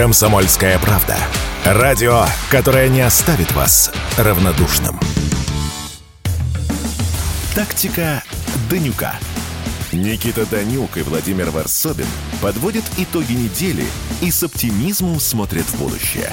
«Комсомольская правда». Радио, которое не оставит вас равнодушным. Тактика Данюка. Никита Данюк и Владимир Варсобин подводят итоги недели и с оптимизмом смотрят в будущее.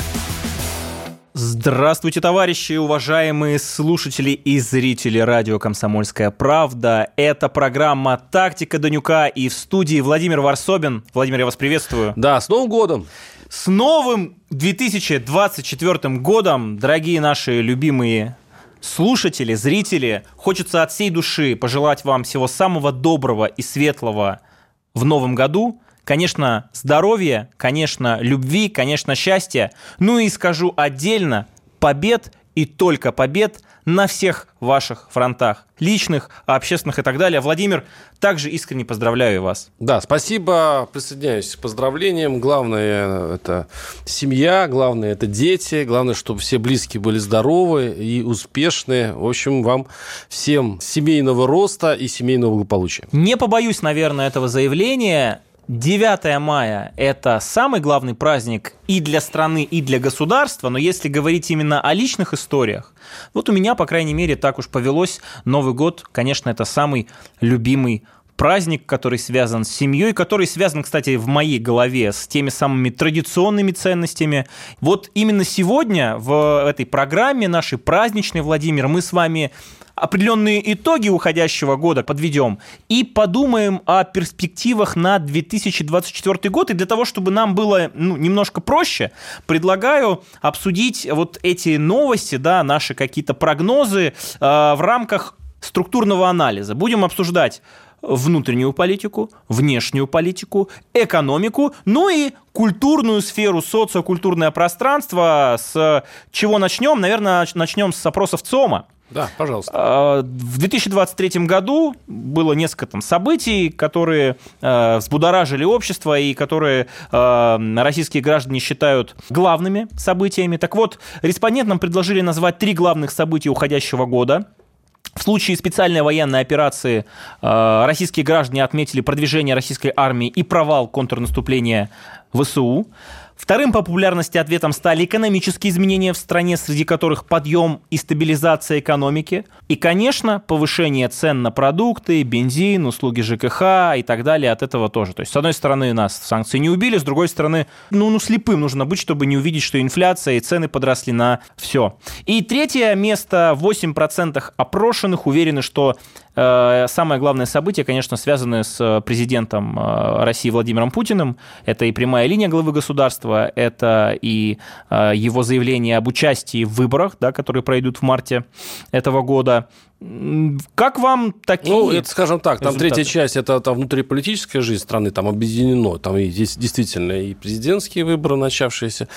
Здравствуйте, товарищи, уважаемые слушатели и зрители радио «Комсомольская правда». Это программа «Тактика Данюка» и в студии Владимир Варсобин. Владимир, я вас приветствую. Да, с Новым годом! С новым 2024 годом, дорогие наши любимые слушатели, зрители, хочется от всей души пожелать вам всего самого доброго и светлого в новом году. Конечно, здоровья, конечно, любви, конечно, счастья. Ну и скажу отдельно, побед и только побед на всех ваших фронтах, личных, общественных и так далее. Владимир, также искренне поздравляю вас. Да, спасибо, присоединяюсь к поздравлениям. Главное – это семья, главное – это дети, главное, чтобы все близкие были здоровы и успешны. В общем, вам всем семейного роста и семейного благополучия. Не побоюсь, наверное, этого заявления. 9 мая – это самый главный праздник и для страны, и для государства, но если говорить именно о личных историях, вот у меня, по крайней мере, так уж повелось, Новый год, конечно, это самый любимый праздник, который связан с семьей, который связан, кстати, в моей голове с теми самыми традиционными ценностями. Вот именно сегодня в этой программе нашей праздничной, Владимир, мы с вами определенные итоги уходящего года подведем и подумаем о перспективах на 2024 год. И для того, чтобы нам было ну, немножко проще, предлагаю обсудить вот эти новости, да, наши какие-то прогнозы э, в рамках структурного анализа. Будем обсуждать внутреннюю политику, внешнюю политику, экономику, ну и культурную сферу, социокультурное пространство. С чего начнем? Наверное, начнем с опросов ЦОМа. Да, пожалуйста. А, в 2023 году было несколько там событий, которые э, взбудоражили общество и которые э, российские граждане считают главными событиями. Так вот, респондентам предложили назвать три главных события уходящего года. В случае специальной военной операции э, российские граждане отметили продвижение российской армии и провал контрнаступления ВСУ. Вторым по популярности ответом стали экономические изменения в стране, среди которых подъем и стабилизация экономики. И, конечно, повышение цен на продукты, бензин, услуги ЖКХ и так далее от этого тоже. То есть, с одной стороны, нас санкции не убили, с другой стороны, ну, ну слепым нужно быть, чтобы не увидеть, что инфляция и цены подросли на все. И третье место, 8% опрошенных уверены, что самое главное событие, конечно, связано с э, президентом э, России Владимиром Путиным. Это и прямая линия главы государства, это и его заявление об участии в выборах, да, которые пройдут в марте этого года. Как вам такие Ну, это, скажем так, там результаты? третья часть, это там внутриполитическая жизнь страны, там объединено. Там и здесь действительно и президентские выборы начавшиеся,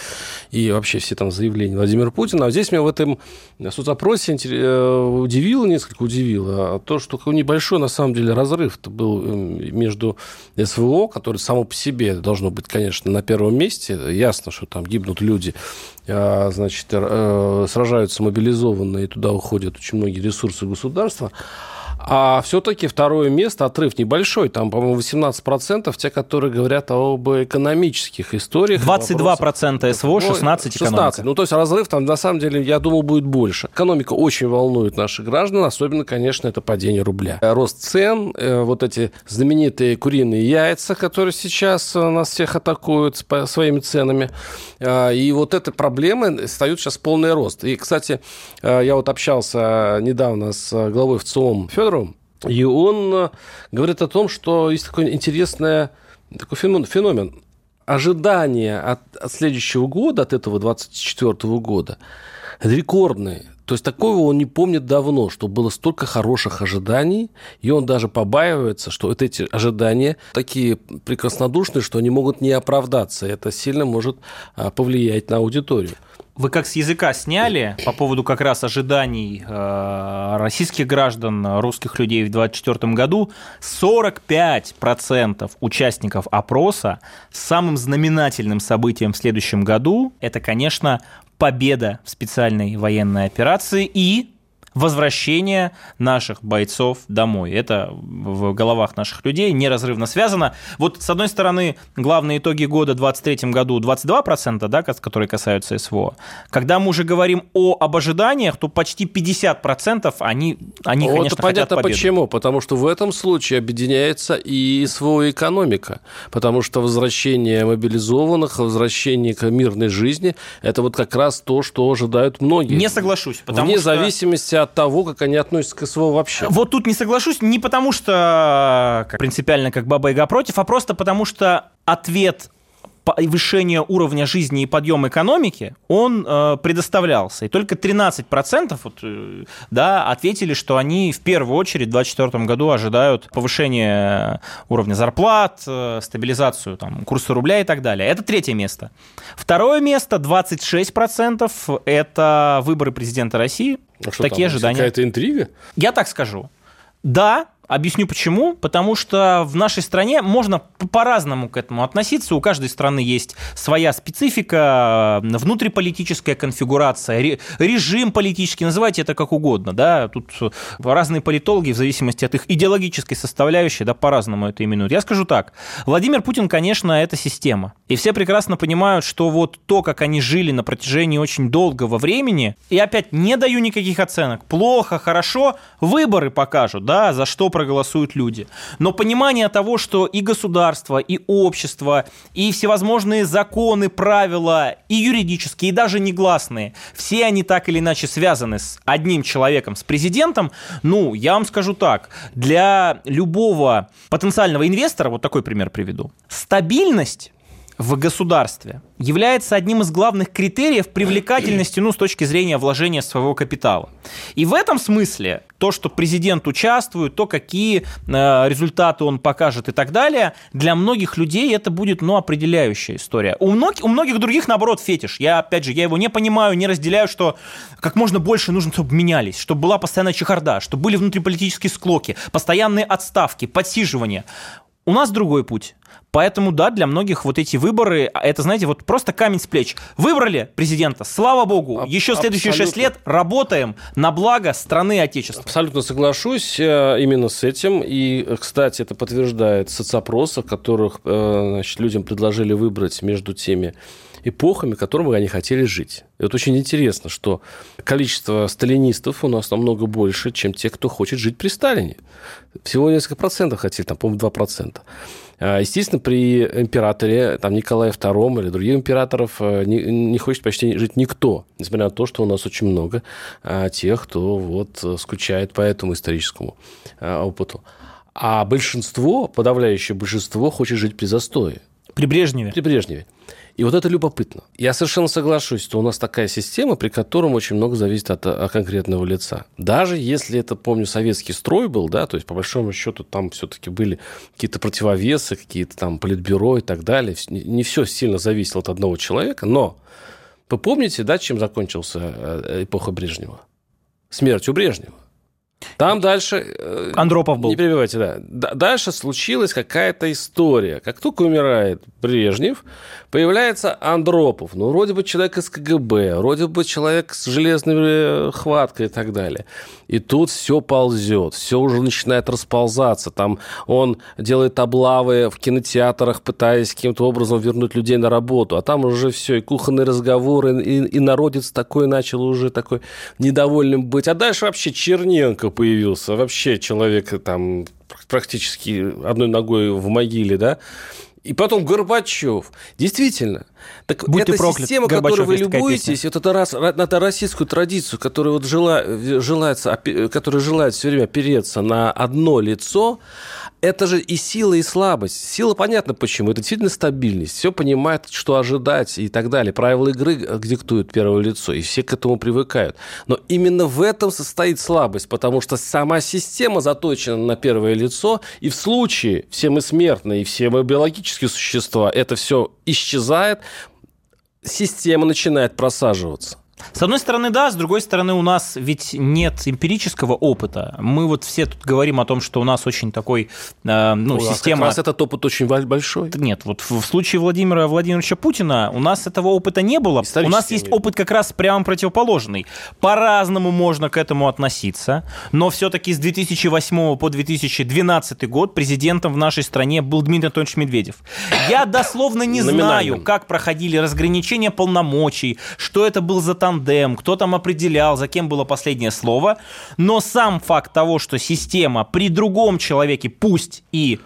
и вообще все там заявления Владимира Путина. А здесь меня в этом соцопросе удивило, несколько удивило, то, что такой небольшой, на самом деле, разрыв был эм, между СВО, который само по себе должно быть, конечно, на первом месте. Ясно, что там гибнут люди, а, значит, э, сражаются мобилизованные, туда уходят очень многие ресурсы государства. А все-таки второе место, отрыв небольшой, там, по-моему, 18% те, которые говорят об экономических историях. 22% СВО, 16 экономика. 16. Ну, то есть разрыв там, на самом деле, я думал, будет больше. Экономика очень волнует наших граждан, особенно, конечно, это падение рубля. Рост цен, э, вот эти знаменитые куриные яйца, которые сейчас э, нас всех атакуют своими ценами. И вот эти проблемы стают сейчас полный рост. И, кстати, э, я вот общался недавно с главой ВЦИОМ Федором Федоровым, и он э, говорит о том, что есть такой интересный такой феномен. Ожидания от, от следующего года, от этого 24 года, рекордные. То есть такого он не помнит давно, что было столько хороших ожиданий, и он даже побаивается, что вот эти ожидания такие прекраснодушные, что они могут не оправдаться. Это сильно может а, повлиять на аудиторию. Вы как с языка сняли по поводу как раз ожиданий э, российских граждан, русских людей в 2024 году. 45% участников опроса самым знаменательным событием в следующем году – это, конечно, победа в специальной военной операции и возвращение наших бойцов домой. Это в головах наших людей неразрывно связано. Вот, с одной стороны, главные итоги года в 2023 году 22%, да, которые касаются СВО. Когда мы уже говорим о, об ожиданиях, то почти 50% они, они вот конечно, понятно хотят почему. Потому что в этом случае объединяется и СВО и экономика. Потому что возвращение мобилизованных, возвращение к мирной жизни – это вот как раз то, что ожидают многие. Не соглашусь. Потому Вне что... зависимости от того, как они относятся к СВО вообще. Вот тут не соглашусь не потому, что принципиально как Баба Яга против, а просто потому, что ответ повышение уровня жизни и подъем экономики, он э, предоставлялся. И только 13% вот, э, да, ответили, что они в первую очередь в 2024 году ожидают повышения уровня зарплат, э, стабилизацию там, курса рубля и так далее. Это третье место. Второе место, 26%, это выборы президента России. А что Такие там, ожидания. Какая-то интрига? Я так скажу. Да, Объясню почему. Потому что в нашей стране можно по-разному к этому относиться. У каждой страны есть своя специфика, внутриполитическая конфигурация, режим политический, называйте это как угодно. Да? Тут разные политологи в зависимости от их идеологической составляющей да, по-разному это именуют. Я скажу так. Владимир Путин, конечно, это система. И все прекрасно понимают, что вот то, как они жили на протяжении очень долгого времени, и опять не даю никаких оценок, плохо, хорошо, выборы покажут, да, за что проголосуют люди. Но понимание того, что и государство, и общество, и всевозможные законы, правила, и юридические, и даже негласные, все они так или иначе связаны с одним человеком, с президентом, ну, я вам скажу так, для любого потенциального инвестора, вот такой пример приведу, стабильность в государстве является одним из главных критериев привлекательности, ну, с точки зрения вложения своего капитала. И в этом смысле то, что президент участвует, то, какие э, результаты он покажет и так далее, для многих людей это будет, ну, определяющая история. У, многих, у многих других, наоборот, фетиш. Я, опять же, я его не понимаю, не разделяю, что как можно больше нужно, чтобы менялись, чтобы была постоянная чехарда, чтобы были внутриполитические склоки, постоянные отставки, подсиживания. У нас другой путь. Поэтому, да, для многих вот эти выборы, а это, знаете, вот просто камень с плеч. Выбрали президента, слава богу, а, еще следующие шесть лет работаем на благо страны Отечества. Абсолютно соглашусь э, именно с этим. И, кстати, это подтверждает соцопросы, в которых э, значит, людям предложили выбрать между теми эпохами, которыми они хотели жить. И вот очень интересно, что количество сталинистов у нас намного больше, чем те, кто хочет жить при Сталине. Всего несколько процентов хотели, там, по-моему, 2 процента. А, естественно, при императоре, там, Николае II или других императоров э, не, не хочет почти жить никто, несмотря на то, что у нас очень много а, тех, кто вот скучает по этому историческому а, опыту. А большинство, подавляющее большинство, хочет жить при застое. При Брежневе. При Брежневе. И вот это любопытно. Я совершенно соглашусь, что у нас такая система, при котором очень много зависит от, от конкретного лица. Даже если это, помню, советский строй был, да, то есть по большому счету там все-таки были какие-то противовесы, какие-то там политбюро и так далее. Не все сильно зависело от одного человека, но вы помните, да, чем закончился э, эпоха Брежнева? Смертью Брежнева. Там дальше... Э, Андропов был. Не перебивайте, да. Дальше случилась какая-то история. Как только умирает Брежнев, появляется Андропов. Ну, вроде бы человек из КГБ, вроде бы человек с железной э, хваткой и так далее. И тут все ползет, все уже начинает расползаться. Там он делает облавы в кинотеатрах, пытаясь каким-то образом вернуть людей на работу. А там уже все, и кухонные разговоры, и, и народец такой начал уже такой недовольным быть. А дальше вообще Черненко появился. Вообще человек там практически одной ногой в могиле, да. И потом Горбачев. Действительно. Так Будь эта проклят, система, которой вы любуетесь, вот это, раз, это российскую традицию, которая, вот жела, желается, которая желает все время опереться на одно лицо, это же и сила, и слабость. Сила понятно почему. Это действительно стабильность. Все понимает, что ожидать и так далее. Правила игры диктуют первое лицо, и все к этому привыкают. Но именно в этом состоит слабость, потому что сама система заточена на первое лицо, и в случае все мы смертные, и все мы биологические существа, это все исчезает, система начинает просаживаться. С одной стороны, да, с другой стороны, у нас ведь нет эмпирического опыта. Мы вот все тут говорим о том, что у нас очень такой, э, ну, у система... У нас этот опыт очень большой. Нет, вот в случае Владимира Владимировича Путина у нас этого опыта не было. У нас есть опыт как раз прямо противоположный. По-разному можно к этому относиться, но все-таки с 2008 по 2012 год президентом в нашей стране был Дмитрий Анатольевич Медведев. Я дословно не знаю, как проходили разграничения полномочий, что это был за тандем, кто там определял, за кем было последнее слово. Но сам факт того, что система при другом человеке, пусть и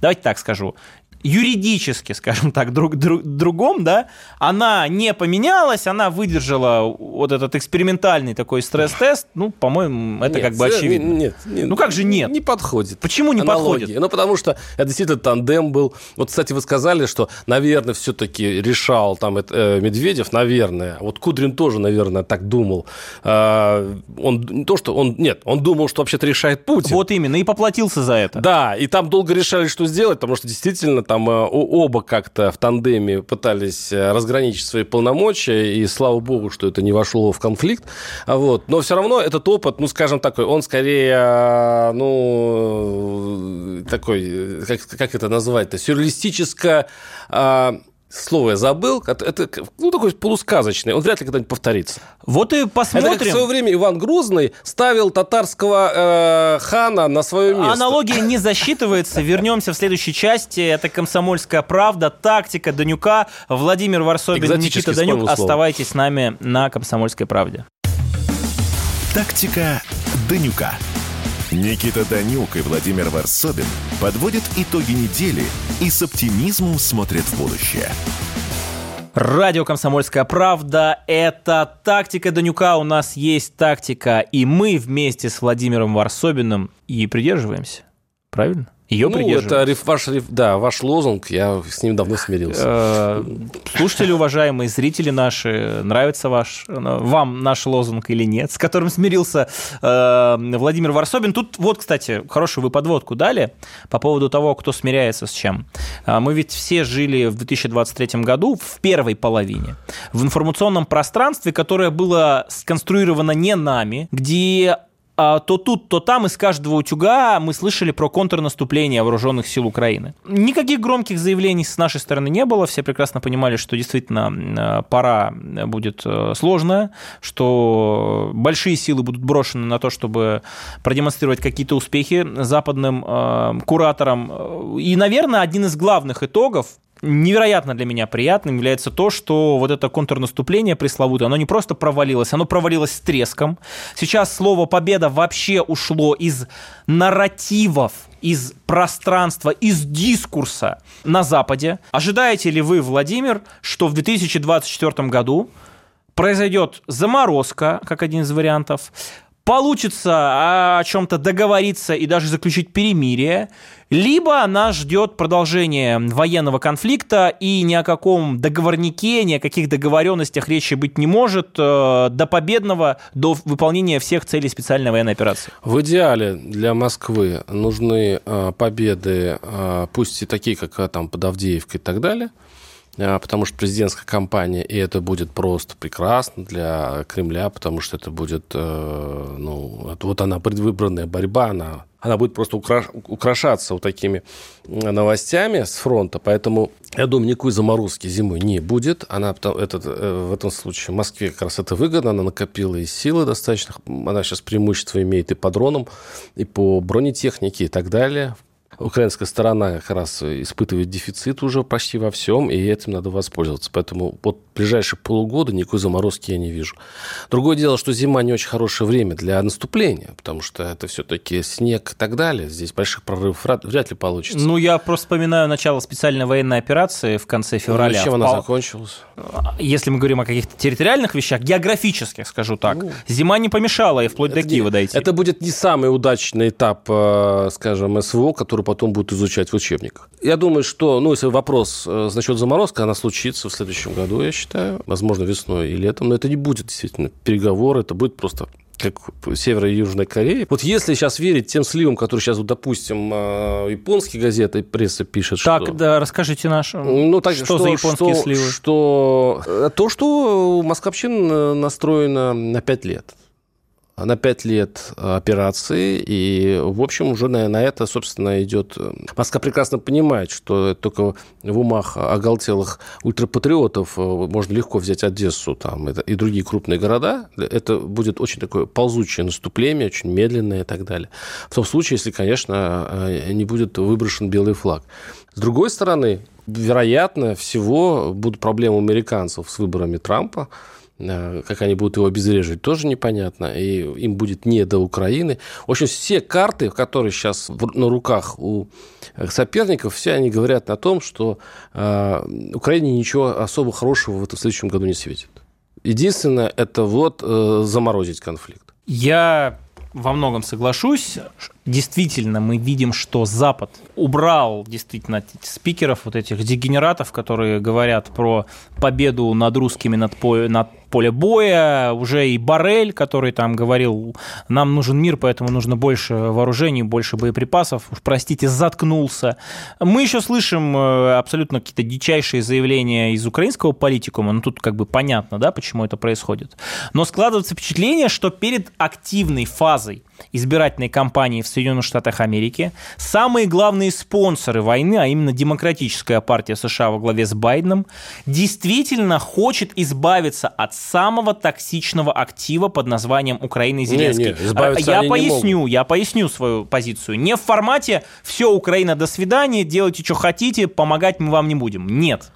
давайте так скажу, юридически, скажем так, друг, друг, другом, да, она не поменялась, она выдержала вот этот экспериментальный такой стресс-тест, ну, по-моему, это нет, как бы очевидно. Нет, нет, ну как же нет? Не подходит. Почему не аналогии. подходит? Ну, потому что это действительно тандем был. Вот, кстати, вы сказали, что, наверное, все-таки решал там э, Медведев, наверное. Вот Кудрин тоже, наверное, так думал. Э, он не то, что он... Нет, он думал, что вообще-то решает Путин. Вот именно, и поплатился за это. Да, и там долго решали, что сделать, потому что действительно там э, оба как-то в тандеме пытались э, разграничить свои полномочия, и слава богу, что это не вошло в конфликт. Вот. Но все равно этот опыт, ну, скажем такой, он скорее, э, ну, такой, как, как это назвать-то, сюрреалистическо слово я забыл, это ну, такой полусказочный, он вряд ли когда-нибудь повторится. Вот и посмотрим. Это как в свое время Иван Грозный ставил татарского э, хана на свое место. Аналогия не засчитывается. Вернемся в следующей части. Это «Комсомольская правда», тактика Данюка. Владимир Варсобин, Никита Данюк. Оставайтесь с нами на «Комсомольской правде». Тактика Данюка. Никита Данюк и Владимир Варсобин подводят итоги недели и с оптимизмом смотрят в будущее. Радио «Комсомольская правда» — это тактика Данюка. У нас есть тактика, и мы вместе с Владимиром Варсобиным и придерживаемся. Правильно? Ее ну, это ваш, да, ваш лозунг, я с ним давно смирился. Э, слушатели, уважаемые, зрители наши, нравится ваш, вам наш лозунг или нет, с которым смирился э, Владимир Варсобин. Тут вот, кстати, хорошую вы подводку дали по поводу того, кто смиряется с чем. Э, мы ведь все жили в 2023 году в первой половине в информационном пространстве, которое было сконструировано не нами, где а, то тут, то там из каждого утюга мы слышали про контрнаступление вооруженных сил Украины. Никаких громких заявлений с нашей стороны не было. Все прекрасно понимали, что действительно а, пора будет э, сложная, что большие силы будут брошены на то, чтобы продемонстрировать какие-то успехи западным э, кураторам. И, наверное, один из главных итогов невероятно для меня приятным является то, что вот это контрнаступление пресловутое, оно не просто провалилось, оно провалилось с треском. Сейчас слово «победа» вообще ушло из нарративов, из пространства, из дискурса на Западе. Ожидаете ли вы, Владимир, что в 2024 году произойдет заморозка, как один из вариантов, получится о чем-то договориться и даже заключить перемирие, либо нас ждет продолжение военного конфликта, и ни о каком договорнике, ни о каких договоренностях речи быть не может э, до победного, до выполнения всех целей специальной военной операции. В идеале для Москвы нужны э, победы, э, пусть и такие, как там под Авдеевкой и так далее, а, потому что президентская кампания, и это будет просто прекрасно для Кремля, потому что это будет, э, ну, вот она предвыборная борьба, она, она будет просто украшаться вот такими новостями с фронта, поэтому я думаю, никакой заморозки зимой не будет. Она этот, э, в этом случае в Москве как раз это выгодно, она накопила и силы достаточно, она сейчас преимущество имеет и по дронам, и по бронетехнике и так далее украинская сторона как раз испытывает дефицит уже почти во всем, и этим надо воспользоваться. Поэтому вот ближайшие полгода никакой заморозки я не вижу. Другое дело, что зима не очень хорошее время для наступления, потому что это все-таки снег и так далее. Здесь больших прорывов вряд ли получится. Ну, я просто вспоминаю начало специальной военной операции в конце февраля. Ну, чем она закончилась? Если мы говорим о каких-то территориальных вещах, географических, скажу так, ну, зима не помешала и вплоть до Киева дойти. Это будет не самый удачный этап, э, скажем, СВО, который потом будут изучать в учебниках. Я думаю, что, ну, если вопрос э, насчет заморозки, она случится в следующем году, я считаю, возможно, весной и летом, но это не будет действительно переговор, это будет просто как Северо- и Южная Корея. Вот если сейчас верить тем сливам, которые сейчас, вот, допустим, э, японские газеты, пресса пишет, так, что... да, расскажите нашим, ну, так, что, что за японские что, сливы? Что, то, что Москвовщина настроена на 5 лет на 5 лет операции, и, в общем, уже на, на это, собственно, идет... Москва прекрасно понимает, что только в умах оголтелых ультрапатриотов э, можно легко взять Одессу там, и другие крупные города. Это будет очень такое ползучее наступление, очень медленное и так далее. В том случае, если, конечно, э, не будет выброшен белый флаг. С другой стороны, вероятно, всего будут проблемы американцев с выборами Трампа, Э, как они будут его обезвреживать, тоже непонятно. И им будет не до Украины. В общем, все карты, которые сейчас на руках у соперников, все они говорят о том, что э, Украине ничего особо хорошего в этом следующем году не светит. Единственное, это вот э, заморозить конфликт. Я во многом соглашусь. Действительно, мы видим, что Запад убрал действительно спикеров, вот этих дегенератов, которые говорят про победу над русскими над, над поле боя, уже и Барель, который там говорил, нам нужен мир, поэтому нужно больше вооружений, больше боеприпасов, уж простите, заткнулся. Мы еще слышим э, абсолютно какие-то дичайшие заявления из украинского политикума, ну тут как бы понятно, да, почему это происходит. Но складывается впечатление, что перед активной фазой избирательной кампании в Соединенных Штатах Америки самые главные спонсоры войны, а именно Демократическая партия США во главе с Байденом, действительно хочет избавиться от самого токсичного актива под названием Украина и Зеленский. Не, не, я поясню, я поясню свою позицию. Не в формате «все, Украина, до свидания, делайте, что хотите, помогать мы вам не будем». Нет.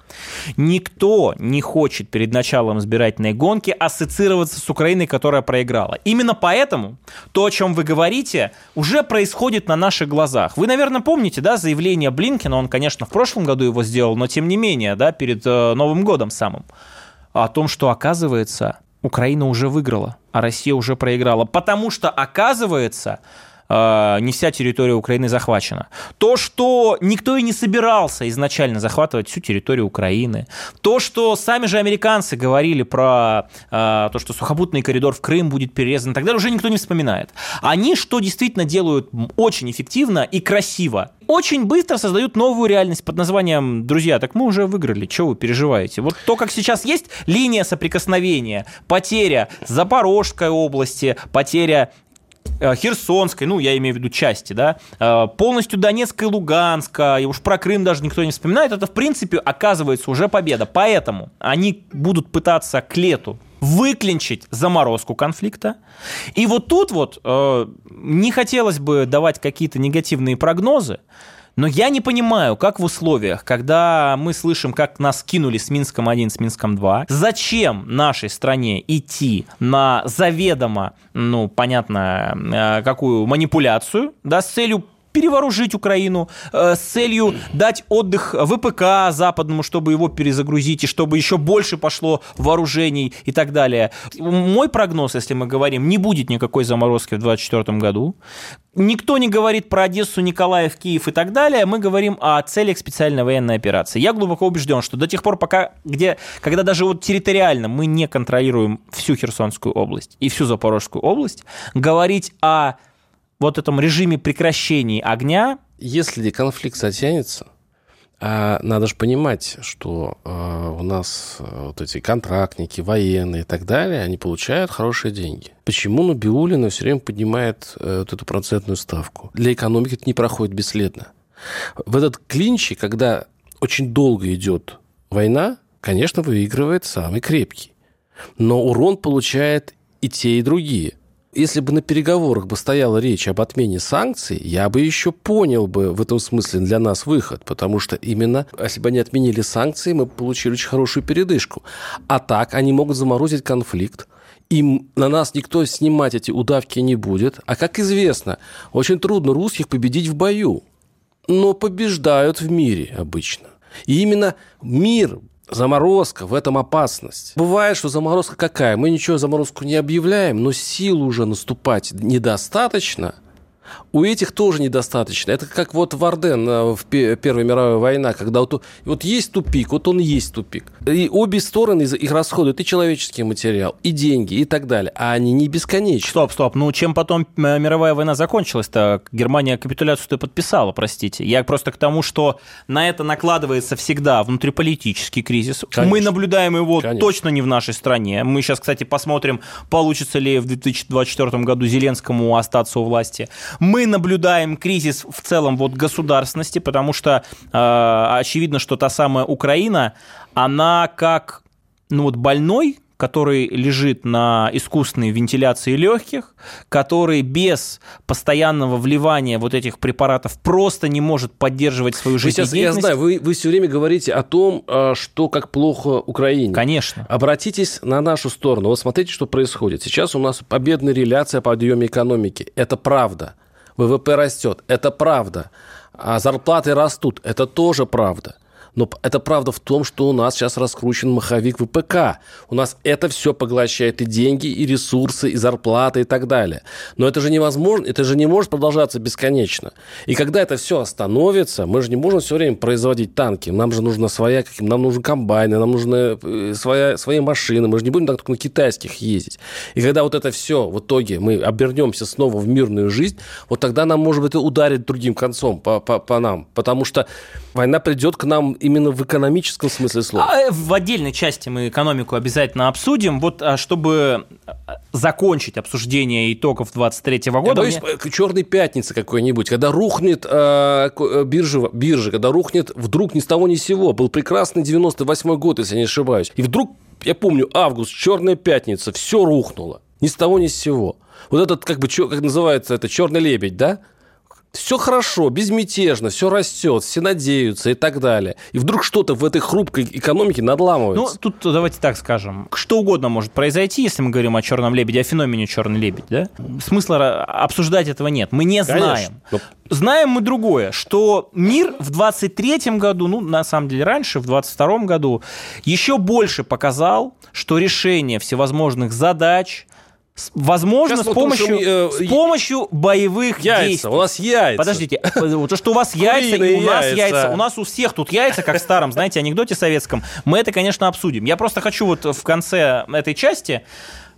Никто не хочет перед началом избирательной гонки ассоциироваться с Украиной, которая проиграла. Именно поэтому то, о чем вы говорите, уже происходит на наших глазах. Вы, наверное, помните, да, заявление Блинкина, он, конечно, в прошлом году его сделал, но тем не менее, да, перед э, Новым годом самым, о том, что, оказывается, Украина уже выиграла, а Россия уже проиграла. Потому что, оказывается, не вся территория Украины захвачена. То, что никто и не собирался изначально захватывать всю территорию Украины. То, что сами же американцы говорили про э, то, что сухопутный коридор в Крым будет перерезан далее, уже никто не вспоминает. Они что действительно делают очень эффективно и красиво, очень быстро создают новую реальность под названием «Друзья, так мы уже выиграли, что вы переживаете?» Вот то, как сейчас есть линия соприкосновения, потеря Запорожской области, потеря Э, Херсонской, ну, я имею в виду части, да, э, полностью Донецка и Луганска, и уж про Крым даже никто не вспоминает, это, в принципе, оказывается уже победа. Поэтому они будут пытаться к лету выклинчить заморозку конфликта. И вот тут вот э, не хотелось бы давать какие-то негативные прогнозы, но я не понимаю, как в условиях, когда мы слышим, как нас кинули с Минском-1, с Минском-2, зачем нашей стране идти на заведомо, ну, понятно, э, какую манипуляцию, да, с целью перевооружить Украину э, с целью дать отдых ВПК западному, чтобы его перезагрузить, и чтобы еще больше пошло вооружений и так далее. Мой прогноз, если мы говорим, не будет никакой заморозки в 2024 году. Никто не говорит про Одессу, Николаев, Киев и так далее. Мы говорим о целях специальной военной операции. Я глубоко убежден, что до тех пор, пока, где, когда даже вот территориально мы не контролируем всю Херсонскую область и всю Запорожскую область, говорить о вот этом режиме прекращения огня... Если конфликт затянется, а надо же понимать, что э, у нас э, вот эти контрактники, военные и так далее, они получают хорошие деньги. Почему Набиулина все время поднимает э, вот эту процентную ставку? Для экономики это не проходит бесследно. В этот клинче, когда очень долго идет война, конечно, выигрывает самый крепкий. Но урон получает и те, и другие. Если бы на переговорах бы стояла речь об отмене санкций, я бы еще понял бы в этом смысле для нас выход, потому что именно, если бы они отменили санкции, мы получили очень хорошую передышку. А так они могут заморозить конфликт, им на нас никто снимать эти удавки не будет. А как известно, очень трудно русских победить в бою. Но побеждают в мире обычно. И именно мир заморозка, в этом опасность. Бывает, что заморозка какая? Мы ничего заморозку не объявляем, но сил уже наступать недостаточно, У этих тоже недостаточно. Это как вот Варден э, в Первой мировой войне, когда вот, вот есть тупик, вот он есть тупик. И обе стороны их расходуют и человеческий материал, и деньги, и так далее. А они не бесконечны. Стоп, стоп. Ну, чем потом э, мировая война закончилась-то? Германия капитуляцию-то подписала, простите. Я просто к тому, что на это накладывается всегда внутриполитический кризис. Конечно. Мы наблюдаем его Конечно. точно не в нашей стране. Мы сейчас, кстати, посмотрим, получится ли в 2024 году Зеленскому остаться у власти. Мы наблюдаем кризис в целом вот государственности, потому что э, очевидно, что та самая Украина, она как ну вот больной, который лежит на искусственной вентиляции легких, который без постоянного вливания вот этих препаратов просто не может поддерживать свою жизнедеятельность. Сейчас, я знаю, вы, вы все время говорите о том, а, что как плохо Украине. Конечно. Обратитесь на нашу сторону. Вот смотрите, что происходит. Сейчас у нас победная реляция о подъеме экономики. Это правда. ВВП растет. Это правда. А зарплаты растут. Это тоже правда. Но это правда в том, что у нас сейчас раскручен маховик ВПК. У нас это все поглощает и деньги, и ресурсы, и зарплаты, и так далее. Но это же невозможно, это же не может продолжаться бесконечно. И когда это все остановится, мы же не можем все время производить танки. Нам же нужна своя, нам нужны комбайны, нам нужны своя, свои машины. Мы же не будем так только на китайских ездить. И когда вот это все в итоге мы обернемся снова в мирную жизнь, вот тогда нам, может быть, ударит другим концом по, по, по нам. Потому что война придет к нам именно в экономическом смысле слова. А, э, в отдельной части мы экономику обязательно обсудим. Вот а, чтобы закончить обсуждение итогов 23 года... То есть мне... Черной пятницы какой-нибудь, когда рухнет э, э биржа, биржа, когда рухнет вдруг ни с того ни с сего. Был прекрасный 98 год, если я не ошибаюсь. И вдруг, я помню, август, черная пятница, все рухнуло. Ни с того ни с сего. Вот этот, как бы, как называется это, черный лебедь, да? Все хорошо, безмятежно, все растет, все надеются и так далее. И вдруг что-то в этой хрупкой экономике надламывается. Ну, тут давайте так скажем. Что угодно может произойти, если мы говорим о черном лебеде, о феномене черный лебедь, да? Смысла обсуждать этого нет. Мы не Конечно. знаем. Но... Знаем мы другое, что мир в 23 году, ну, на самом деле раньше, в 22 году, еще больше показал, что решение всевозможных задач, Возможно, Сейчас с помощью, э, с помощью боевых яйца. действий. У нас яйца. Подождите, то, что у вас яйца, и у нас яйца. У нас у всех тут яйца, как в старом, знаете, анекдоте советском. Мы это, конечно, обсудим. Я просто хочу вот в конце этой части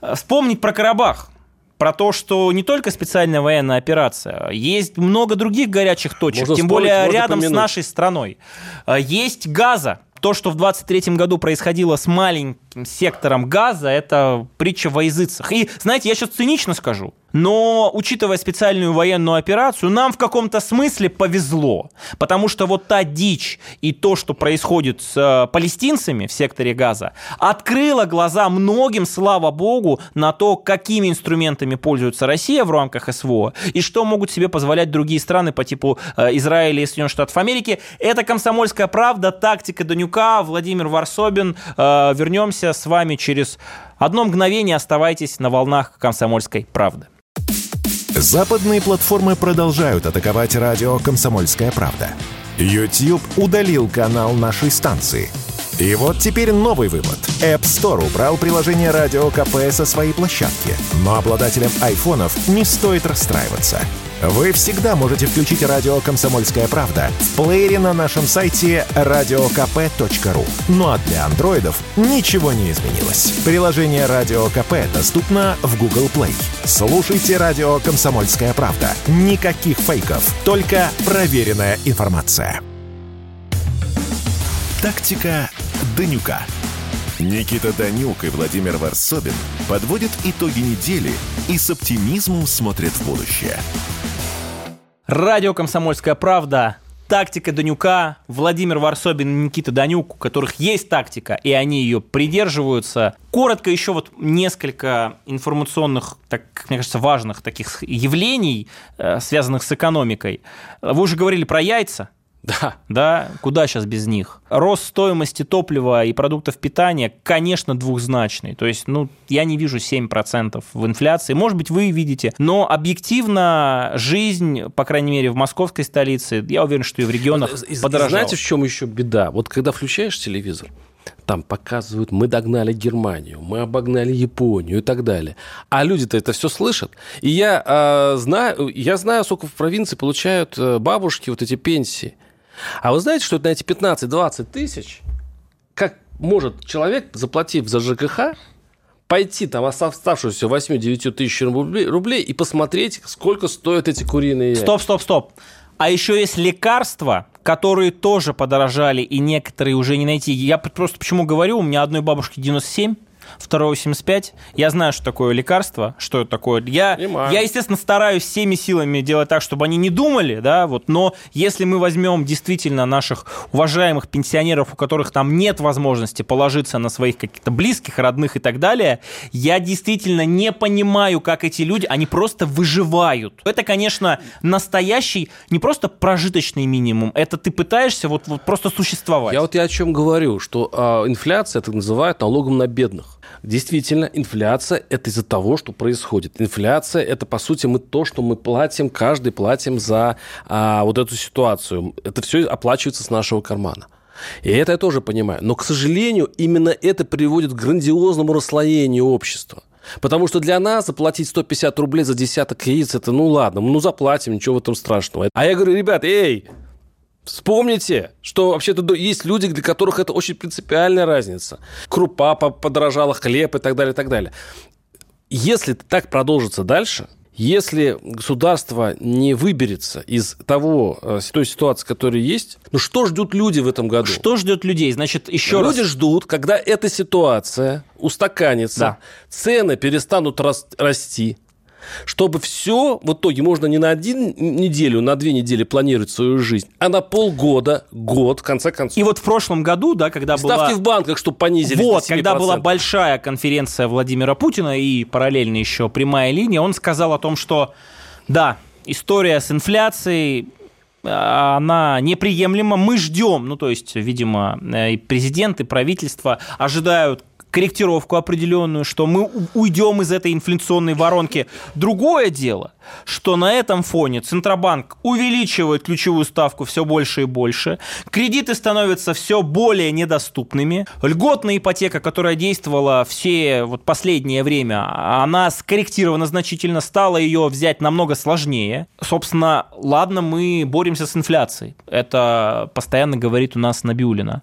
э, вспомнить про Карабах про то, что не только специальная военная операция, есть много других горячих точек, можно тем спорить, более рядом помянуть. с нашей страной. Э, есть Газа, то, что в 23 году происходило с маленьким сектором газа, это притча во языцах. И, знаете, я сейчас цинично скажу. Но, учитывая специальную военную операцию, нам в каком-то смысле повезло. Потому что вот та дичь и то, что происходит с э, палестинцами в секторе Газа, открыло глаза многим, слава богу, на то, какими инструментами пользуется Россия в рамках СВО и что могут себе позволять другие страны по типу э, Израиля и Соединенных Штатов Америки. Это «Комсомольская правда», «Тактика Данюка», Владимир Варсобин. Э, вернемся с вами через одно мгновение. Оставайтесь на волнах «Комсомольской правды». Западные платформы продолжают атаковать радио «Комсомольская правда». YouTube удалил канал нашей станции. И вот теперь новый вывод. App Store убрал приложение «Радио КП» со своей площадки. Но обладателям айфонов не стоит расстраиваться – вы всегда можете включить радио «Комсомольская правда» в плеере на нашем сайте radiokp.ru. Ну а для андроидов ничего не изменилось. Приложение «Радио КП» доступно в Google Play. Слушайте радио «Комсомольская правда». Никаких фейков, только проверенная информация. Тактика Данюка. Никита Данюк и Владимир Варсобин подводят итоги недели и с оптимизмом смотрят в будущее. Радио «Комсомольская правда», тактика Данюка, Владимир Варсобин и Никита Данюк, у которых есть тактика, и они ее придерживаются. Коротко еще вот несколько информационных, так, мне кажется, важных таких явлений, э, связанных с экономикой. Вы уже говорили про яйца, да. Да, куда сейчас без них? Рост стоимости топлива и продуктов питания, конечно, двухзначный. То есть, ну, я не вижу 7% в инфляции. Может быть, вы видите. Но объективно жизнь, по крайней мере, в московской столице, я уверен, что и в регионах и, подорожала. Знаете, в чем еще беда? Вот когда включаешь телевизор, там показывают, мы догнали Германию, мы обогнали Японию и так далее. А люди-то это все слышат. И я, э, знаю, я знаю, сколько в провинции получают э, бабушки вот эти пенсии. А вы знаете, что на эти 15-20 тысяч, как может человек, заплатив за ЖКХ, пойти там оставшуюся 8-9 тысяч рублей, и посмотреть, сколько стоят эти куриные яйца. Стоп, стоп, стоп. А еще есть лекарства, которые тоже подорожали, и некоторые уже не найти. Я просто почему говорю, у меня одной бабушки 97, второго 75. Я знаю, что такое лекарство, что это такое. Я, я, естественно, стараюсь всеми силами делать так, чтобы они не думали, да, вот, но если мы возьмем действительно наших уважаемых пенсионеров, у которых там нет возможности положиться на своих каких-то близких, родных и так далее, я действительно не понимаю, как эти люди, они просто выживают. Это, конечно, настоящий, не просто прожиточный минимум, это ты пытаешься вот, вот просто существовать. Я вот я о чем говорю, что э, инфляция это называют налогом на бедных. Действительно, инфляция – это из-за того, что происходит. Инфляция – это, по сути, мы то, что мы платим, каждый платим за а, вот эту ситуацию. Это все оплачивается с нашего кармана. И это я тоже понимаю. Но, к сожалению, именно это приводит к грандиозному расслоению общества. Потому что для нас заплатить 150 рублей за десяток яиц, это ну ладно, ну заплатим, ничего в этом страшного. А я говорю, ребят, эй, Вспомните, что вообще-то есть люди, для которых это очень принципиальная разница. Крупа подорожала, хлеб и так далее, и так далее. Если так продолжится дальше, если государство не выберется из того, э, той ситуации, которая есть, ну что ждут люди в этом году? Что ждет людей? Значит, еще люди раз. ждут, когда эта ситуация устаканится, да. цены перестанут расти, чтобы все в итоге можно не на один неделю, на две недели планировать свою жизнь, а на полгода, год, в конце концов. И вот в прошлом году, да, когда Ставки была... Ставки в банках, чтобы понизили Вот, когда была большая конференция Владимира Путина и параллельно еще прямая линия, он сказал о том, что да, история с инфляцией а, она неприемлема. Мы ждем, ну то есть, видимо, э, и президент, и правительство ожидают корректировку определенную, что мы уйдем из этой инфляционной воронки. Другое дело, что на этом фоне Центробанк увеличивает ключевую ставку все больше и больше, кредиты становятся все более недоступными, льготная ипотека, которая действовала все вот последнее время, она скорректирована значительно, стало ее взять намного сложнее. Собственно, ладно, мы боремся с инфляцией, это постоянно говорит у нас Набиулина,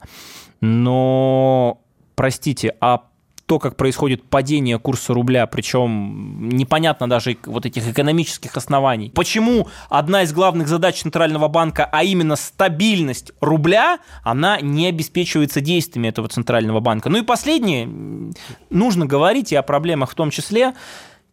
но простите, а то, как происходит падение курса рубля, причем непонятно даже вот этих экономических оснований. Почему одна из главных задач Центрального банка, а именно стабильность рубля, она не обеспечивается действиями этого Центрального банка. Ну и последнее, нужно говорить и о проблемах в том числе,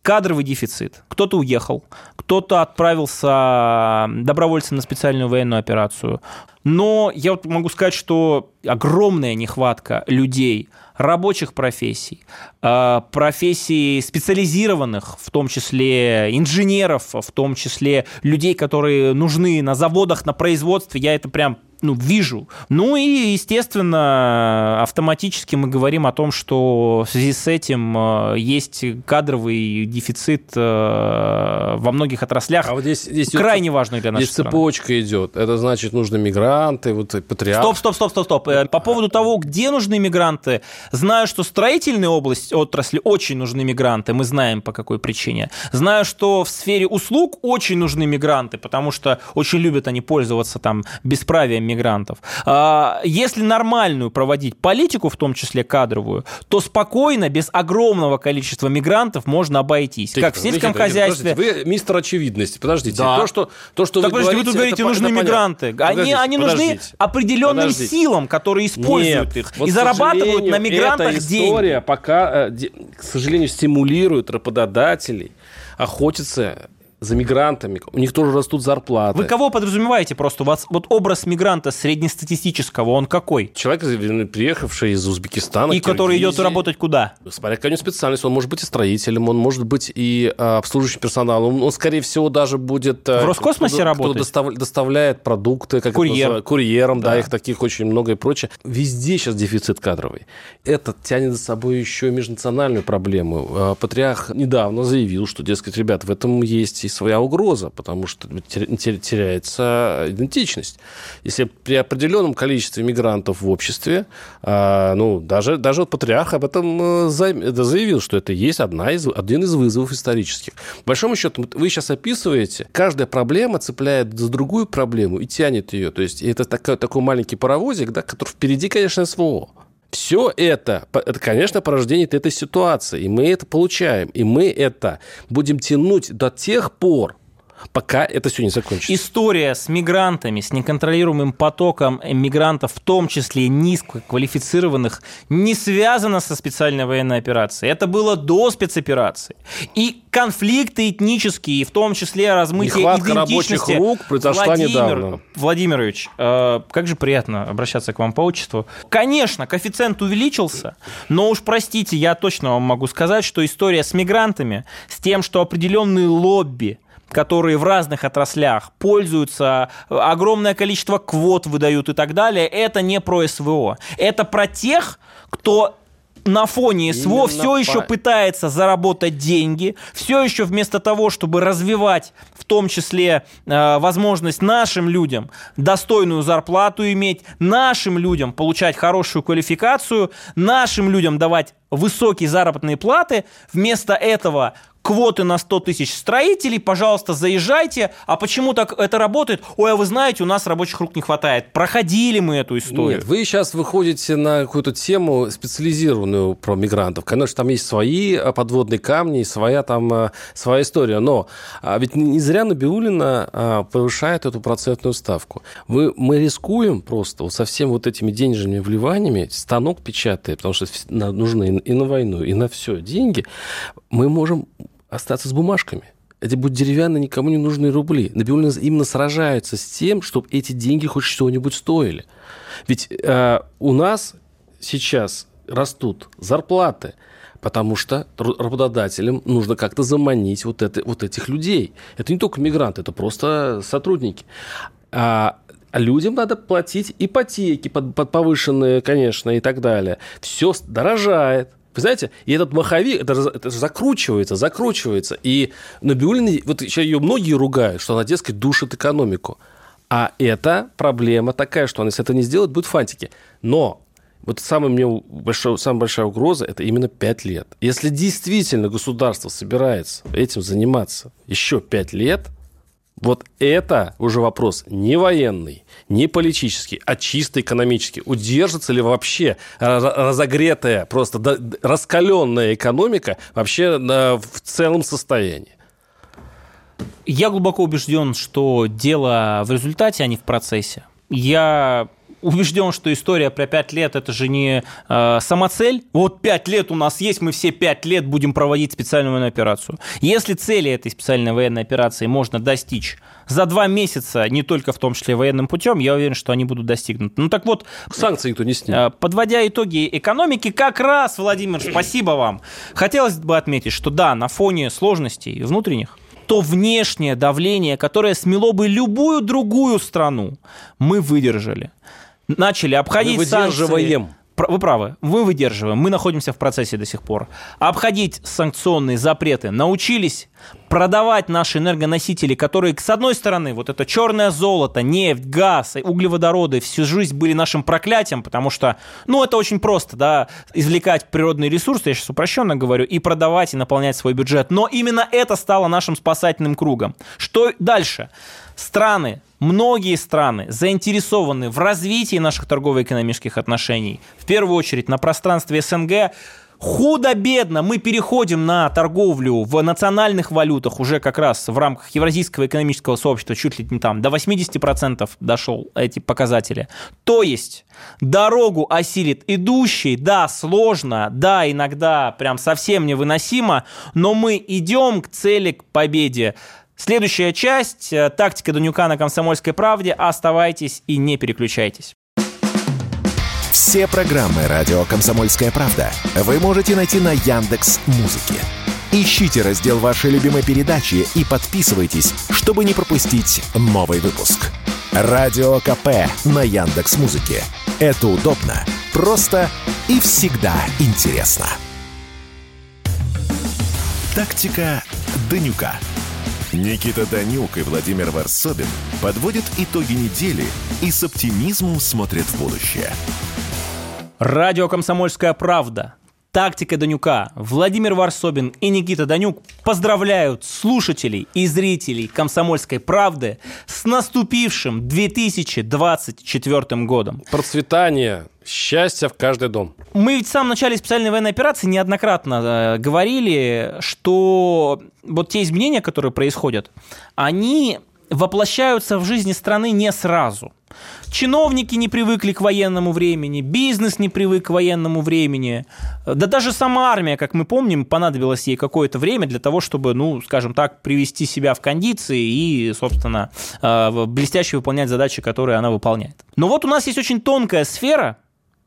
кадровый дефицит. Кто-то уехал, кто-то отправился добровольцем на специальную военную операцию. Но я вот могу сказать, что огромная нехватка людей, рабочих профессий, а, профессий специализированных, в том числе инженеров, в том числе людей, которые нужны на заводах, на производстве. Я это прям ну, вижу. Ну и, естественно, автоматически мы говорим о том, что в связи с этим э, есть кадровый дефицит э, во многих отраслях, а вот здесь, здесь крайне важный для нас. здесь страны. цепочка идет. Это значит, нужны мигранты, вот патриарх. Стоп, стоп, стоп, стоп, стоп. Э, по поводу того, где нужны мигранты, знаю, что строительная область отрасли очень нужны мигранты, мы знаем по какой причине. Знаю, что в сфере услуг очень нужны мигранты, потому что очень любят они пользоваться там бесправием мигрантов. А, если нормальную проводить политику, в том числе кадровую, то спокойно, без огромного количества мигрантов можно обойтись. Тихо, как в сельском тихо, хозяйстве. Вы мистер очевидности. Подождите. Да. То, что, то, что так, вы подождите, говорите, вы тут говорите, это, нужны это мигранты. Подождите, они они подождите, нужны определенным подождите. силам, которые используют Нет, их вот, и зарабатывают на мигрантах эта история деньги. пока, э, к сожалению, стимулирует работодателей охотиться за мигрантами, у них тоже растут зарплаты. Вы кого подразумеваете просто? У вас вот образ мигранта среднестатистического, он какой? Человек, приехавший из Узбекистана. И который идет работать куда? Смотря какая у него специальность. Он может быть и строителем, он может быть и а, обслуживающим персоналом. Он, скорее всего, даже будет... А, В Роскосмосе кто, работает? Кто достав, доставляет продукты. Как Курьер. Курьером, да. да, их таких очень много и прочее. Везде сейчас дефицит кадровый. Это тянет за собой еще и межнациональную проблему. А, Патриарх недавно заявил, что, дескать, ребят, в этом есть и своя угроза, потому что теряется идентичность. Если при определенном количестве мигрантов в обществе, а, ну, даже, даже вот патриарх об этом э, заявил, что это есть одна из, один из вызовов исторических. По большому счету, вы сейчас описываете, каждая проблема цепляет за другую проблему и тянет ее. То есть это такой, такой маленький паровозик, да, который впереди, конечно, СВО. Все это, это, конечно, порождение этой ситуации. И мы это получаем. И мы это будем тянуть до тех пор, пока это все не закончится. История с мигрантами, с неконтролируемым потоком мигрантов, в том числе низкоквалифицированных, не связана со специальной военной операцией. Это было до спецоперации. И конфликты этнические, в том числе размытие Нехватка идентичности... рабочих рук произошла Владимир недавно. Владимирович, э, как же приятно обращаться к вам по отчеству. Конечно, коэффициент увеличился, но уж простите, я точно вам могу сказать, что история с мигрантами, с тем, что определенные лобби которые в разных отраслях пользуются, огромное количество квот выдают и так далее, это не про СВО. Это про тех, кто на фоне СВО Именно все по... еще пытается заработать деньги, все еще вместо того, чтобы развивать в том числе э, возможность нашим людям достойную зарплату иметь, нашим людям получать хорошую квалификацию, нашим людям давать высокие заработные платы, вместо этого квоты на 100 тысяч строителей, пожалуйста, заезжайте. А почему так это работает? Ой, а вы знаете, у нас рабочих рук не хватает. Проходили мы эту историю. Нет, вы сейчас выходите на какую-то тему специализированную про мигрантов. Конечно, там есть свои а, подводные камни, своя там а, своя история. Но а, ведь не зря Набиулина повышает эту процентную ставку. Вы, мы рискуем просто вот со всеми вот этими денежными вливаниями, станок печатает, потому что нужны и на войну, и на все деньги, мы можем остаться с бумажками. Это будут деревянные, никому не нужные рубли. Набиуллина именно сражается с тем, чтобы эти деньги хоть что-нибудь стоили. Ведь э, у нас сейчас растут зарплаты, потому что работодателям нужно как-то заманить вот, это, вот этих людей. Это не только мигранты, это просто сотрудники. А, а людям надо платить ипотеки под, под повышенные, конечно, и так далее. Все дорожает. Вы знаете, и этот маховик, это, это закручивается, закручивается. И Набиулина, вот еще ее многие ругают, что она, дескать, душит экономику. А это проблема такая, что она, если это не сделает, будет фантики. Но вот самая, мне большая, самая большая угроза – это именно 5 лет. Если действительно государство собирается этим заниматься еще 5 лет, вот это уже вопрос не военный, не политический, а чисто экономический. Удержится ли вообще разогретая, просто раскаленная экономика вообще в целом состоянии? Я глубоко убежден, что дело в результате, а не в процессе. Я убежден, что история про пять лет это же не э, самоцель. Вот пять лет у нас есть, мы все пять лет будем проводить специальную военную операцию. Если цели этой специальной военной операции можно достичь за два месяца, не только в том числе военным путем, я уверен, что они будут достигнуты. Ну так вот... Санкции никто не снял. Э, подводя итоги экономики, как раз, Владимир, спасибо вам. Хотелось бы отметить, что да, на фоне сложностей внутренних, то внешнее давление, которое смело бы любую другую страну, мы выдержали начали обходить мы выдерживаем. санкции. Вы правы, мы выдерживаем, мы находимся в процессе до сих пор. Обходить санкционные запреты научились продавать наши энергоносители, которые, с одной стороны, вот это черное золото, нефть, газ, углеводороды всю жизнь были нашим проклятием, потому что, ну, это очень просто, да, извлекать природные ресурсы, я сейчас упрощенно говорю, и продавать, и наполнять свой бюджет. Но именно это стало нашим спасательным кругом. Что дальше? Страны, многие страны заинтересованы в развитии наших торгово-экономических отношений. В первую очередь на пространстве СНГ Худо-бедно мы переходим на торговлю в национальных валютах уже как раз в рамках Евразийского экономического сообщества чуть ли не там до 80% дошел эти показатели. То есть дорогу осилит идущий, да, сложно, да, иногда прям совсем невыносимо, но мы идем к цели, к победе. Следующая часть э, «Тактика Данюка на комсомольской правде». Оставайтесь и не переключайтесь. Все программы «Радио Комсомольская правда» вы можете найти на Яндекс Музыке. Ищите раздел вашей любимой передачи и подписывайтесь, чтобы не пропустить новый выпуск. Радио КП на Яндекс Музыке. Это удобно, просто и всегда интересно. Тактика Данюка. Никита Данюк и Владимир Варсобин подводят итоги недели и с оптимизмом смотрят в будущее. Радио «Комсомольская правда». Тактика Данюка. Владимир Варсобин и Никита Данюк поздравляют слушателей и зрителей «Комсомольской правды» с наступившим 2024 годом. Процветание, счастье в каждый дом. Мы ведь в самом начале специальной военной операции неоднократно э, говорили, что вот те изменения, которые происходят, они воплощаются в жизни страны не сразу. Чиновники не привыкли к военному времени, бизнес не привык к военному времени. Да даже сама армия, как мы помним, понадобилось ей какое-то время для того, чтобы, ну, скажем так, привести себя в кондиции и, собственно, э, блестяще выполнять задачи, которые она выполняет. Но вот у нас есть очень тонкая сфера,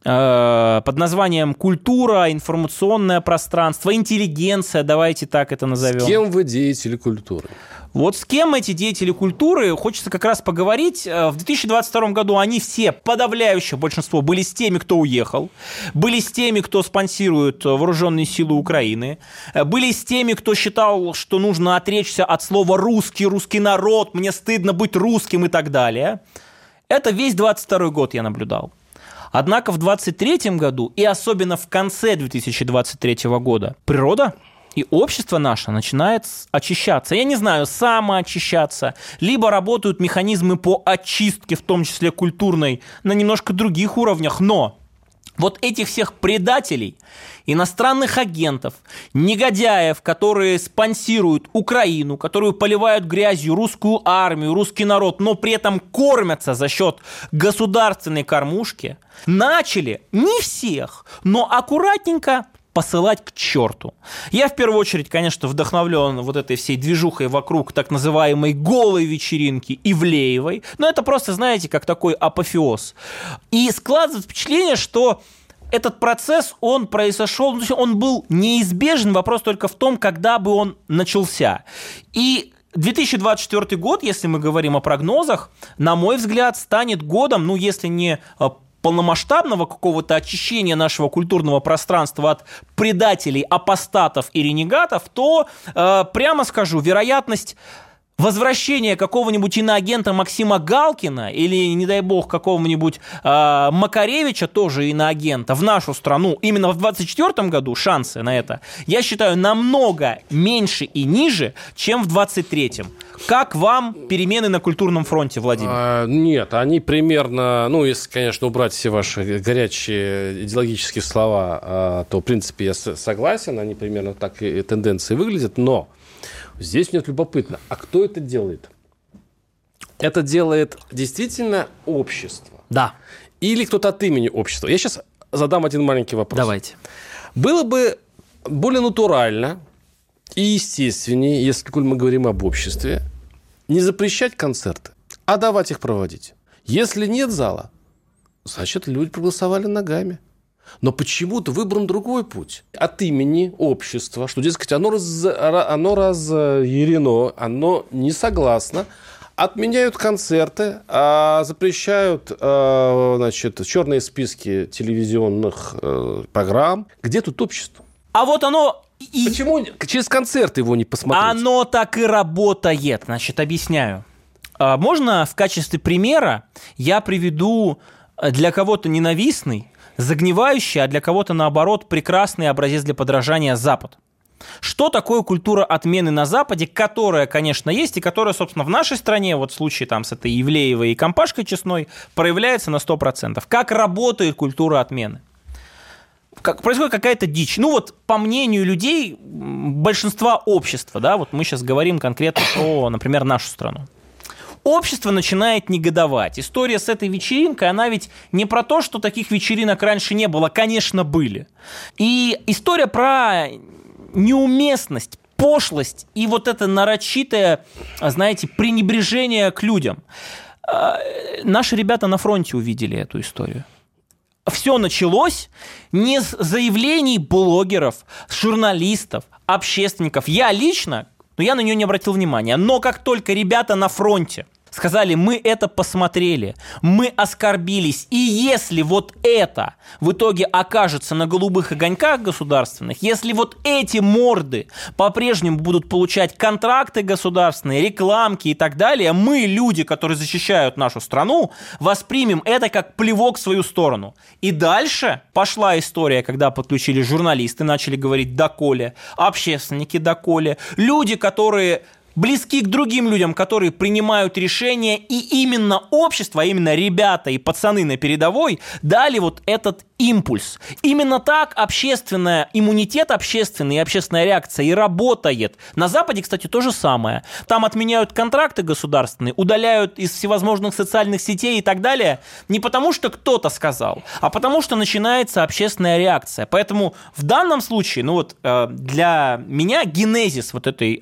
под названием культура, информационное пространство, интеллигенция, давайте так это назовем. С кем вы деятели культуры? Вот с кем эти деятели культуры, хочется как раз поговорить. Э, в 2022 году они все, подавляющее большинство, были с теми, кто уехал, были с теми, кто спонсирует вооруженные силы Украины, э, были с теми, кто считал, что нужно отречься от слова «русский», «русский народ», «мне стыдно быть русским» и так далее. Это весь 22 год я наблюдал. Однако в 2023 году и особенно в конце 2023 года природа и общество наше начинает очищаться. Я не знаю, самоочищаться, либо работают механизмы по очистке, в том числе культурной, на немножко других уровнях, но вот этих всех предателей, иностранных агентов, негодяев, которые спонсируют Украину, которые поливают грязью русскую армию, русский народ, но при этом кормятся за счет государственной кормушки, начали не всех, но аккуратненько посылать к черту. Я в первую очередь, конечно, вдохновлен вот этой всей движухой вокруг так называемой голой вечеринки Ивлеевой, но это просто, знаете, как такой апофеоз. И складывается впечатление, что этот процесс, он произошел, ну, он был неизбежен, вопрос только в том, когда бы он начался. И 2024 год, если мы говорим о прогнозах, на мой взгляд, станет годом, ну, если не э, полномасштабного какого-то очищения нашего культурного пространства от предателей, апостатов и ренегатов, то, э, прямо скажу, вероятность возвращение какого-нибудь иноагента Максима Галкина или, не дай бог, какого-нибудь э, Макаревича, тоже иноагента, в нашу страну именно в 2024 году, шансы на это, я считаю, намного меньше и ниже, чем в 2023. Как вам перемены на культурном фронте, Владимир? А, нет, они примерно, ну, если, конечно, убрать все ваши горячие идеологические слова, а, то, в принципе, я согласен, они примерно так и тенденции выглядят, но Здесь мне любопытно, а кто это делает? Это делает действительно общество? Да. Или кто-то от имени общества? Я сейчас задам один маленький вопрос. Давайте. Было бы более натурально и естественнее, если мы говорим об обществе, не запрещать концерты, а давать их проводить. Если нет зала, значит, люди проголосовали ногами. Но почему-то выбран другой путь. От имени общества, что, дескать, оно, раз, оно разъярено, оно не согласно, отменяют концерты, а запрещают а, значит, черные списки телевизионных э, программ. Где тут общество? А вот оно и... Почему через концерт его не посмотреть? Оно так и работает. Значит, объясняю. А, можно в качестве примера я приведу э, для кого-то ненавистный, загнивающий, а для кого-то, наоборот, прекрасный образец для подражания Запад. Что такое культура отмены на Западе, которая, конечно, есть, и которая, собственно, в нашей стране, вот в случае там с этой Евлеевой и Компашкой честной, проявляется на 100%. Как работает культура отмены? Как, происходит какая-то дичь. Ну вот, по мнению людей, большинства общества, да, вот мы сейчас говорим конкретно про, например, нашу страну общество начинает негодовать. История с этой вечеринкой, она ведь не про то, что таких вечеринок раньше не было, конечно, были. И история про неуместность, пошлость и вот это нарочитое, знаете, пренебрежение к людям. А, наши ребята на фронте увидели эту историю. Все началось не с заявлений блогеров, журналистов, общественников. Я лично, но я на нее не обратил внимания. Но как только ребята на фронте сказали, мы это посмотрели, мы оскорбились, и если вот это в итоге окажется на голубых огоньках государственных, если вот эти морды по-прежнему будут получать контракты государственные, рекламки и так далее, мы, люди, которые защищают нашу страну, воспримем это как плевок в свою сторону. И дальше пошла история, когда подключили журналисты, начали говорить «доколе», общественники «доколе», люди, которые близки к другим людям, которые принимают решения, и именно общество, а именно ребята и пацаны на передовой дали вот этот импульс. Именно так общественная иммунитет общественный и общественная реакция и работает. На Западе, кстати, то же самое. Там отменяют контракты государственные, удаляют из всевозможных социальных сетей и так далее, не потому что кто-то сказал, а потому что начинается общественная реакция. Поэтому в данном случае, ну вот э, для меня генезис вот этой э,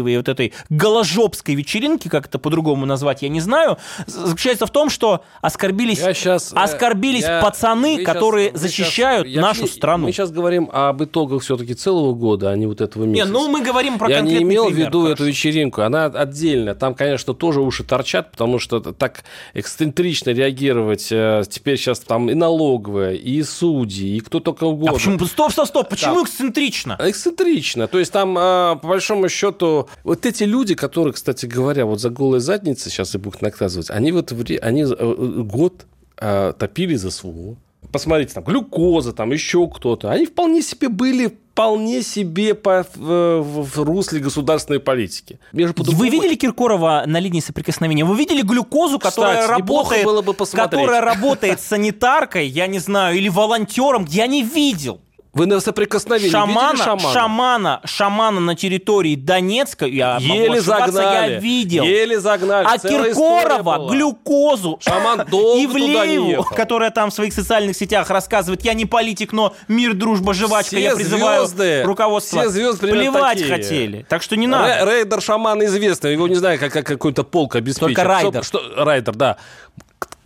Ивлеевой, вот этой голожопской вечеринки, как это по-другому назвать, я не знаю, заключается в том, что оскорбились, я сейчас, э, оскорбились я... пацаны мы которые сейчас, защищают сейчас, нашу я, страну. Мы сейчас говорим об итогах все-таки целого года, а не вот этого месяца. Не, ну мы говорим про Я не имел пример, в виду хорошо. эту вечеринку, она отдельно. Там, конечно, тоже уши торчат, потому что так эксцентрично реагировать э, теперь сейчас там и налоговая, и судьи, и кто только угодно. А почему? Стоп, стоп, стоп, почему там, эксцентрично? Эксцентрично. То есть там, э, по большому счету, вот эти люди, которые, кстати говоря, вот за голые задницы сейчас и будут наказывать, они вот они э, год топили за СВО, посмотрите, там, глюкоза, там, еще кто-то, они вполне себе были вполне себе по, в, в русле государственной политики. Вы видели Киркорова на линии соприкосновения? Вы видели глюкозу, которая Кстати, работает, было бы которая работает санитаркой, я не знаю, или волонтером? Я не видел. Вы на соприкосновении шамана, видели шамана? Шамана, шамана на территории Донецка, я еле загнали, я видел. Еле загнали. А Киркорова, глюкозу, Шаман долго Ивлееву, которая там в своих социальных сетях рассказывает, я не политик, но мир, дружба, жвачка, все я призываю звезды, руководство. Все звезды Плевать такие. хотели. Так что не надо. Рейдер шаман известный, его не знаю, как, как какой-то полк обеспечит. Только райдер. Что, что, райдер, да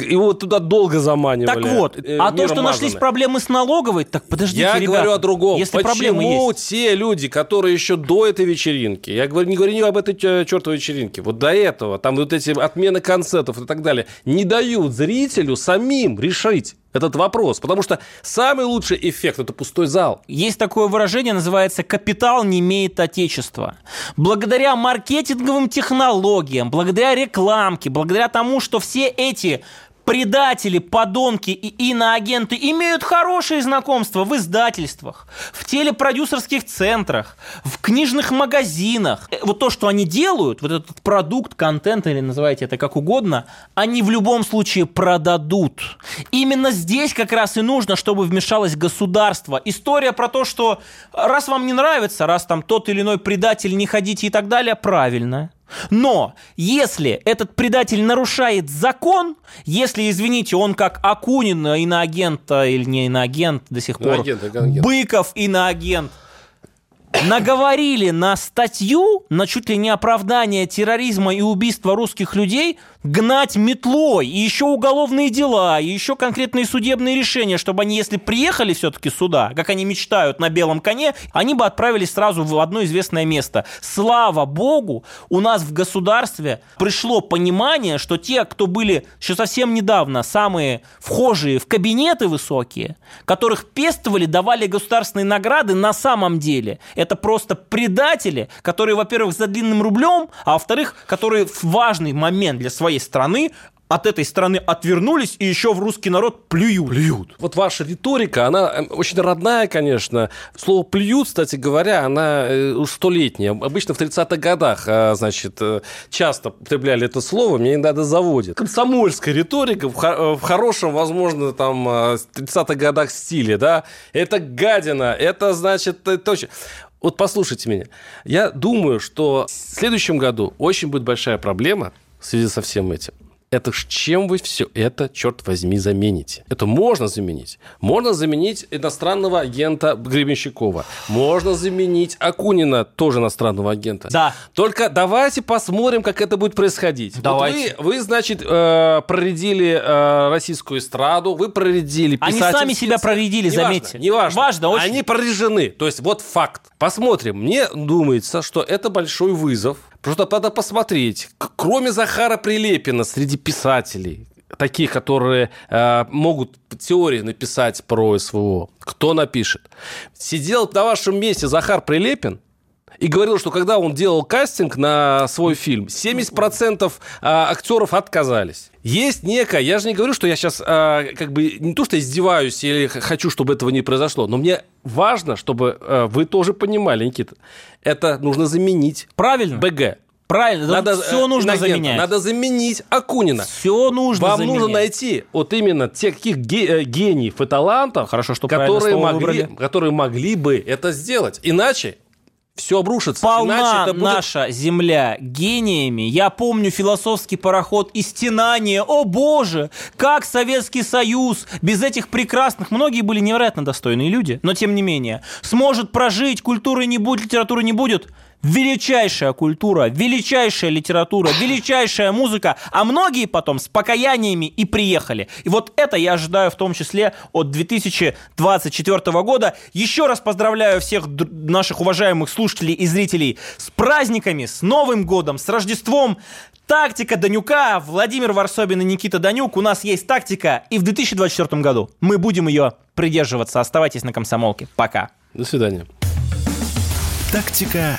его туда долго заманивали. Так вот, э, а то, что мазаны. нашлись проблемы с налоговой, так подождите, Я ребята, говорю о другом. Если Почему проблемы есть? те люди, которые еще до этой вечеринки, я говорю, не говорю не об этой чертовой вечеринке, вот до этого, там вот эти отмены концертов и так далее, не дают зрителю самим решить этот вопрос, потому что самый лучший эффект – это пустой зал. Есть такое выражение, называется «капитал не имеет отечества». Благодаря маркетинговым технологиям, благодаря рекламке, благодаря тому, что все эти предатели, подонки и иноагенты имеют хорошие знакомства в издательствах, в телепродюсерских центрах, в книжных магазинах. Э, вот то, что они делают, вот этот продукт, контент, или называйте это как угодно, они в любом случае продадут. Именно здесь как раз и нужно, чтобы вмешалось государство. История про то, что раз вам не нравится, раз там тот или иной предатель, не ходите и так далее, правильно. Но если этот предатель нарушает закон, если, извините, он как Акунин, иноагент, или не иноагент до сих пор, агент, агент. Быков иноагент, наговорили на статью, на чуть ли не оправдание терроризма и убийства русских людей, гнать метлой, и еще уголовные дела, и еще конкретные судебные решения, чтобы они, если приехали все-таки сюда, как они мечтают на белом коне, они бы отправились сразу в одно известное место. Слава богу, у нас в государстве пришло понимание, что те, кто были еще совсем недавно самые вхожие в кабинеты высокие, которых пестовали, давали государственные награды, на самом деле это просто предатели, которые, во-первых, за длинным рублем, а во-вторых, которые в важный момент для своей своей страны от этой страны отвернулись и еще в русский народ плюют. Плюют. Вот ваша риторика, она э, очень родная, конечно. Слово «плюют», кстати говоря, она э, столетняя. Обычно в 30-х годах, а, значит, э, часто употребляли это слово, мне иногда заводит. Комсомольская риторика в хорошем, возможно, там, 30-х годах стиле, да, это гадина, это, значит, точно. Вот послушайте меня. Я думаю, что в следующем году очень будет большая проблема – в связи со всем этим. Это ж чем вы все это, черт возьми, замените? Это можно заменить. Можно заменить иностранного агента Гребенщикова. Можно заменить Акунина, тоже иностранного агента. Да. Только давайте посмотрим, как это будет происходить. Давайте. Вот вы, вы, значит, э, проредили э, российскую эстраду, вы проредили Они сами себя проредили, не заметьте. Важно, не важно. Важно очень. Они прорежены. То есть вот факт. Посмотрим. Мне думается, что это большой вызов Просто надо посмотреть. Кроме Захара Прилепина среди писателей, таких, которые э, могут теории написать про СВО, кто напишет? Сидел на вашем месте Захар Прилепин, и говорил, что когда он делал кастинг на свой фильм, 70% а, актеров отказались. Есть некая, я же не говорю, что я сейчас а, как бы не то что издеваюсь или хочу, чтобы этого не произошло, но мне важно, чтобы а, вы тоже понимали, Никита, это нужно заменить. Правильно. БГ. Правильно, надо, все нужно инагента. заменять. Надо заменить Акунина. Все нужно Вам заменять. нужно найти вот именно тех каких гениев и талантов, Хорошо, что которые, могли, которые могли бы это сделать. Иначе все обрушится. Полна будет... наша земля гениями. Я помню философский пароход и стенание. О боже, как Советский Союз без этих прекрасных, многие были невероятно достойные люди, но тем не менее, сможет прожить, культуры не будет, литературы не будет. Величайшая культура, величайшая литература, величайшая музыка, а многие потом с покаяниями и приехали. И вот это я ожидаю в том числе от 2024 года. Еще раз поздравляю всех д- наших уважаемых слушателей и зрителей с праздниками, с Новым годом, с Рождеством. Тактика Данюка, Владимир Варсобин и Никита Данюк. У нас есть тактика, и в 2024 году мы будем ее придерживаться. Оставайтесь на комсомолке. Пока. До свидания. Тактика